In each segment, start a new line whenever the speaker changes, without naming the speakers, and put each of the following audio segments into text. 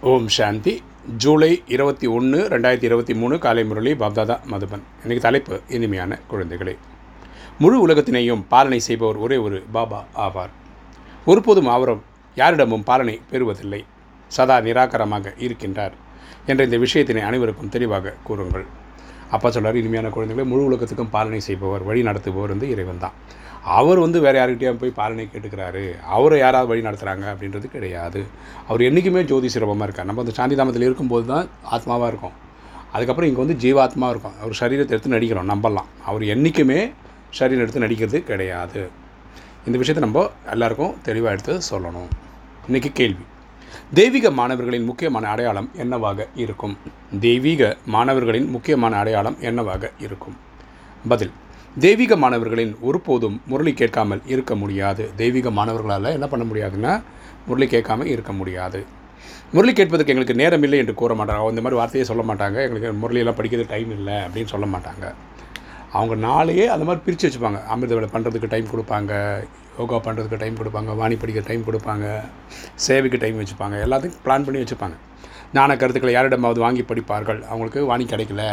ஓம் சாந்தி. ஜூலை இருபத்தி ஒன்று ரெண்டாயிரத்தி இருபத்தி மூணு காலை முரளி பாப்தாதா மதுபன். இன்றைக்கு தலைப்பு இனிமையான குழந்தைகளே. முழு உலகத்தினையும் பாலனை செய்பவர் ஒரே ஒரு பாபா ஆவார். ஒருபோதும் அவரும் யாரிடமும் பாலனை பெறுவதில்லை. சதா நிராகரமாக இருக்கின்றார் என்ற இந்த விஷயத்தினை அனைவருக்கும் தெளிவாக கூறுங்கள். அப்பா சொல்கிறார் இனிமையான குழந்தைகளை முழு உலகத்துக்கும் பாலனை செய்பவர் வழி நடத்துபவர் வந்து இறைவன் தான். அவர் வந்து வேறு யார்கிட்டயும் போய் பாலனை கேட்டுக்கிறாரு. அவரை யாராவது வழி நடத்துகிறாங்க அப்படின்றது கிடையாது. அவர் என்றைக்குமே ஜோதி சிரமமாக இருக்கார். நம்ம அந்த சாந்தி தாமத்தில் இருக்கும்போது தான் ஆத்மாவாக இருக்கும். அதுக்கப்புறம் இங்கே வந்து ஜீவாத்மா இருக்கும். அவர் சரீரத்தை எடுத்து நடிக்கிறோம் நம்பலாம். அவர் என்றைக்குமே சரீரம் எடுத்து நடிக்கிறது கிடையாது. இந்த விஷயத்தை நம்ம எல்லாருக்கும் தெளிவாக எடுத்து சொல்லணும். இன்றைக்கி கேள்வி. தெய்வீக மாணவர்களின் முக்கியமான அடையாளம் என்னவாக இருக்கும்? தெய்வீக மாணவர்களின் முக்கியமான அடையாளம் என்னவாக இருக்கும்? பதில் தெய்வீக மாணவர்களின் ஒருபோதும் முரளி கேட்காமல் இருக்க முடியாது. தெய்வீக மாணவர்களால் என்ன பண்ண முடியாதுன்னா முரளி கேட்காம இருக்க முடியாது. முரளி கேட்பதற்கு எங்களுக்கு நேரம் இல்லை என்று கூற மாட்டாங்க. இந்த மாதிரி வார்த்தையே சொல்ல மாட்டாங்க. எங்களுக்கு முரளியெல்லாம் படிக்கிறது டைம் இல்லை அப்படின்னு சொல்ல மாட்டாங்க. அவங்க நாளையே அந்த மாதிரி பிரித்து வச்சுப்பாங்க. அமிர்த வேலை பண்ணுறதுக்கு டைம் கொடுப்பாங்க. யோகா பண்ணுறதுக்கு டைம் கொடுப்பாங்க. வாணி படிக்க டைம் கொடுப்பாங்க. சேவைக்கு டைம் வச்சுப்பாங்க. எல்லாத்துக்கும் பிளான் பண்ணி வச்சுப்பாங்க. ஞான கருத்துக்களை யாரிடமாவது வாங்கி படிப்பார்கள். அவங்களுக்கு வாணி கிடைக்கல.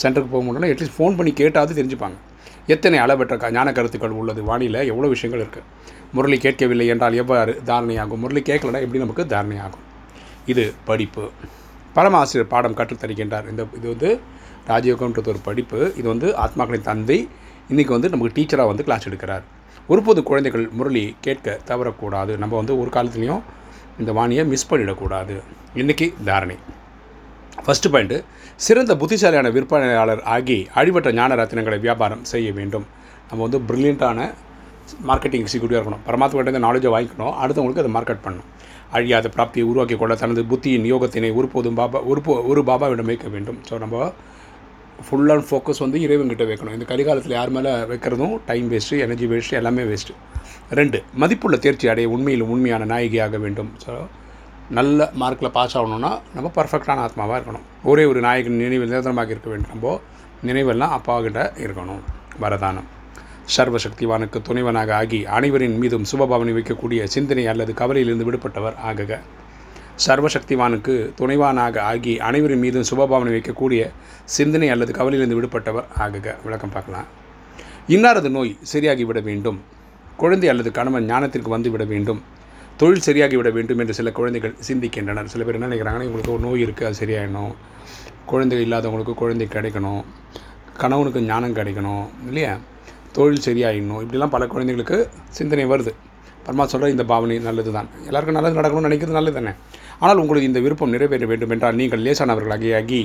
சென்டருக்கு போக முடியல அட்லீஸ்ட் ஃபோன் பண்ணி கேட்டாவது தெரிஞ்சுப்பாங்க. எத்தனை அளவற்ற ஞான கருத்துக்கள் உள்ளது? வானியில் எவ்வளோ விஷயங்கள் இருக்குது முரளி கேட்கவில்லை என்றால் எவ்வாறு தாரணையாகும்? முரளி கேட்கலன்னா எப்படி நமக்கு தாரணையாகும்? இது படிப்பு. பரமாசிரியர் பாடம் கற்றுத்தருகின்றார். இந்த இது வந்து ராஜயோகம்ன்றது ஒரு படிப்பு. இது வந்து ஆத்மாக்களின் தந்தை. இன்றைக்கி வந்து நமக்கு டீச்சராக வந்து கிளாஸ் எடுக்கிறார். ஒருபோது குழந்தைகள் முரளி கேட்க தவறக்கூடாது. நம்ம வந்து ஒரு காலத்துலேயும் இந்த வாணியை மிஸ் பண்ணிடக்கூடாது. இன்றைக்கி தாரணை. ஃபஸ்ட்டு பாயிண்ட்டு சிறந்த புத்திசாலியான விற்பனையாளர் ஆகி அழிவற்ற ஞான ரத்தினங்களை வியாபாரம் செய்ய வேண்டும். நம்ம வந்து ப்ரில்லியண்ட்டான மார்க்கெட்டிங் எக்ஸிக்யூட்டிவாக இருக்கணும். பரமாத்மாட்ட இந்த நாலேஜை வாங்கிக்கணும். அடுத்தவங்களுக்கு அதை மார்க்கெட் பண்ணணும். அழியாத பிராப்தியை உருவாக்கி கொள்ள தனது புத்தியின் யோகத்தினை ஒருபோதும் பாபா ஒரு ஒரு பாபாவிடம் வைக்க வேண்டும். ஸோ நம்ம ஃபுல் அண்ட் ஃபோக்கஸ் வந்து இறைவன்கிட்ட வைக்கணும். இந்த கரிகாலத்தில் யார் மேலே வைக்கிறதும் டைம் வேஸ்ட்டு எனர்ஜி வேஸ்ட்டு எல்லாமே வேஸ்ட்டு ரெண்டு மதிப்புள்ள தேர்ச்சி அடைய உண்மையில் உண்மையான நாயகியாக வேண்டும். ஸோ நல்ல மார்க்கில் பாஸ் ஆகணும்னா நம்ம பர்ஃபெக்டான ஆத்மாவாக இருக்கணும். ஒரே ஒரு நாயகன் நினைவில் நிரந்தரமாக இருக்க வேண்டும். நம்ம நினைவெல்லாம் அப்பாக்கிட்ட இருக்கணும். வரதானம். சர்வசக்திவானுக்கு துணைவனாக ஆகி அனைவரின் மீதும் சுபபாவனை வைக்கக்கூடிய சிந்தனை அல்லது கவலையிலிருந்து விடுபட்டவர் ஆகுக. சர்வசக்திவானுக்கு துணைவானாக ஆகி அனைவரின் மீதும் சுபபாவனை வைக்கக்கூடிய சிந்தனை அல்லது கவலையிலிருந்து விடுபட்டவர் ஆகுக. விளக்கம் பார்க்கலாம். இன்னாரது நோய் சரியாகிவிட வேண்டும். குழந்தை அல்லது கணவன் ஞானத்திற்கு வந்து விட வேண்டும். தொழில் சரியாகிவிட வேண்டும் என்று சில குழந்தைகள் சிந்திக்கின்றனர். சில பேர் என்ன நினைக்கிறாங்கன்னா இவங்களுக்கு ஒரு நோய் இருக்குது அது சரியாயிடணும். குழந்தை இல்லாதவங்களுக்கு குழந்தை கிடைக்கணும். கணவனுக்கு ஞானம் கிடைக்கணும். இல்லையா? தொழில் சரியாயிடணும். இப்படிலாம் பல குழந்தைகளுக்கு சிந்தனை வருது. பரமா சொல்கிற இந்த பாவனை நல்லது தான் எல்லாருக்கும் நல்லது நடக்கணும்னு நினைக்கிறது நல்லது தானே ஆனால் உங்களுக்கு இந்த விருப்பம் நிறைவேற வேண்டும் என்றால் நீங்கள் லேசானவர்களாகி ஆகி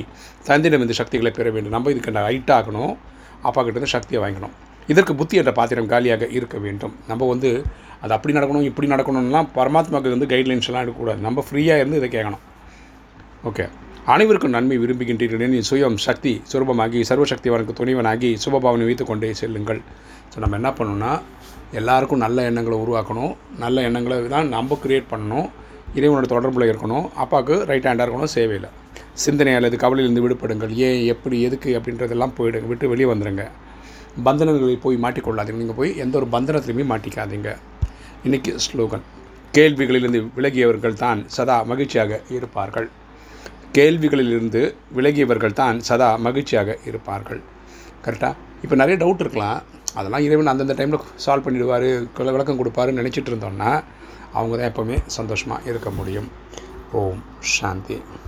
தந்தையிடம் இந்த சக்திகளை பெற வேண்டும். நம்ம இதுக்கு ஹைட்டாகணும் அப்பா கிட்டேருந்து சக்தியை வாங்கிக்கணும். இதற்கு புத்தி என்ற பாத்திரம் காலியாக இருக்க வேண்டும். நம்ம வந்து அது அப்படி நடக்கணும் இப்படி நடக்கணும்லாம் பரமாத்மாவுக்கு வந்து கைட்லைன்ஸ் எல்லாம் எடுக்கக்கூடாது. நம்ம ஃப்ரீயாக இருந்து இதை கேட்கணும். ஓகே அனைவருக்கும் நன்மை விரும்புகின்றீர்கள் நீ சுயம் சக்தி சுரூபமாகி சர்வசக்திவனுக்கு துணிவனாகி சுபபாவனை வைத்து கொண்டே செல்லுங்கள். ஸோ நம்ம என்ன பண்ணணும்னா எல்லாருக்கும் நல்ல எண்ணங்களை உருவாக்கணும். நல்ல எண்ணங்களை தான் நம்ம க்ரியேட் பண்ணணும். இறைவனோட தொடர்பில் இருக்கணும். அப்பாவுக்கு ரைட் ஹேண்டாக இருக்கணும் சேவையில். சிந்தனை அல்லது கவலையிலிருந்து விடுபடுங்கள். ஏன் எப்படி எதுக்கு அப்படின்றதெல்லாம் போயிடுங்க. விட்டு வெளியே வந்துடுங்க பந்தனங்களில் போய் மாட்டிக்கொள்ளாதீங்க. நீங்கள் போய் எந்த ஒரு பந்தனத்திலையுமே மாட்டிக்காதீங்க. இன்றைக்கி ஸ்லோகன். கேள்விகளிலிருந்து விலகியவர்கள் தான் சதா மகிழ்ச்சியாக இருப்பார்கள். கேள்விகளிலிருந்து விலகியவர்கள் தான் சதா மகிழ்ச்சியாக இருப்பார்கள். கரெக்டாக இப்போ நிறைய டவுட் இருக்கலாம். அதெல்லாம் இறைவன் அந்தந்த டைமில் சால்வ் பண்ணிடுவார் விளக்கம் கொடுப்பாருன்னு நினச்சிட்டு இருந்தோன்னா அவங்க தான் எப்போவுமே சந்தோஷமாக இருக்க முடியும். ஓம் சாந்தி.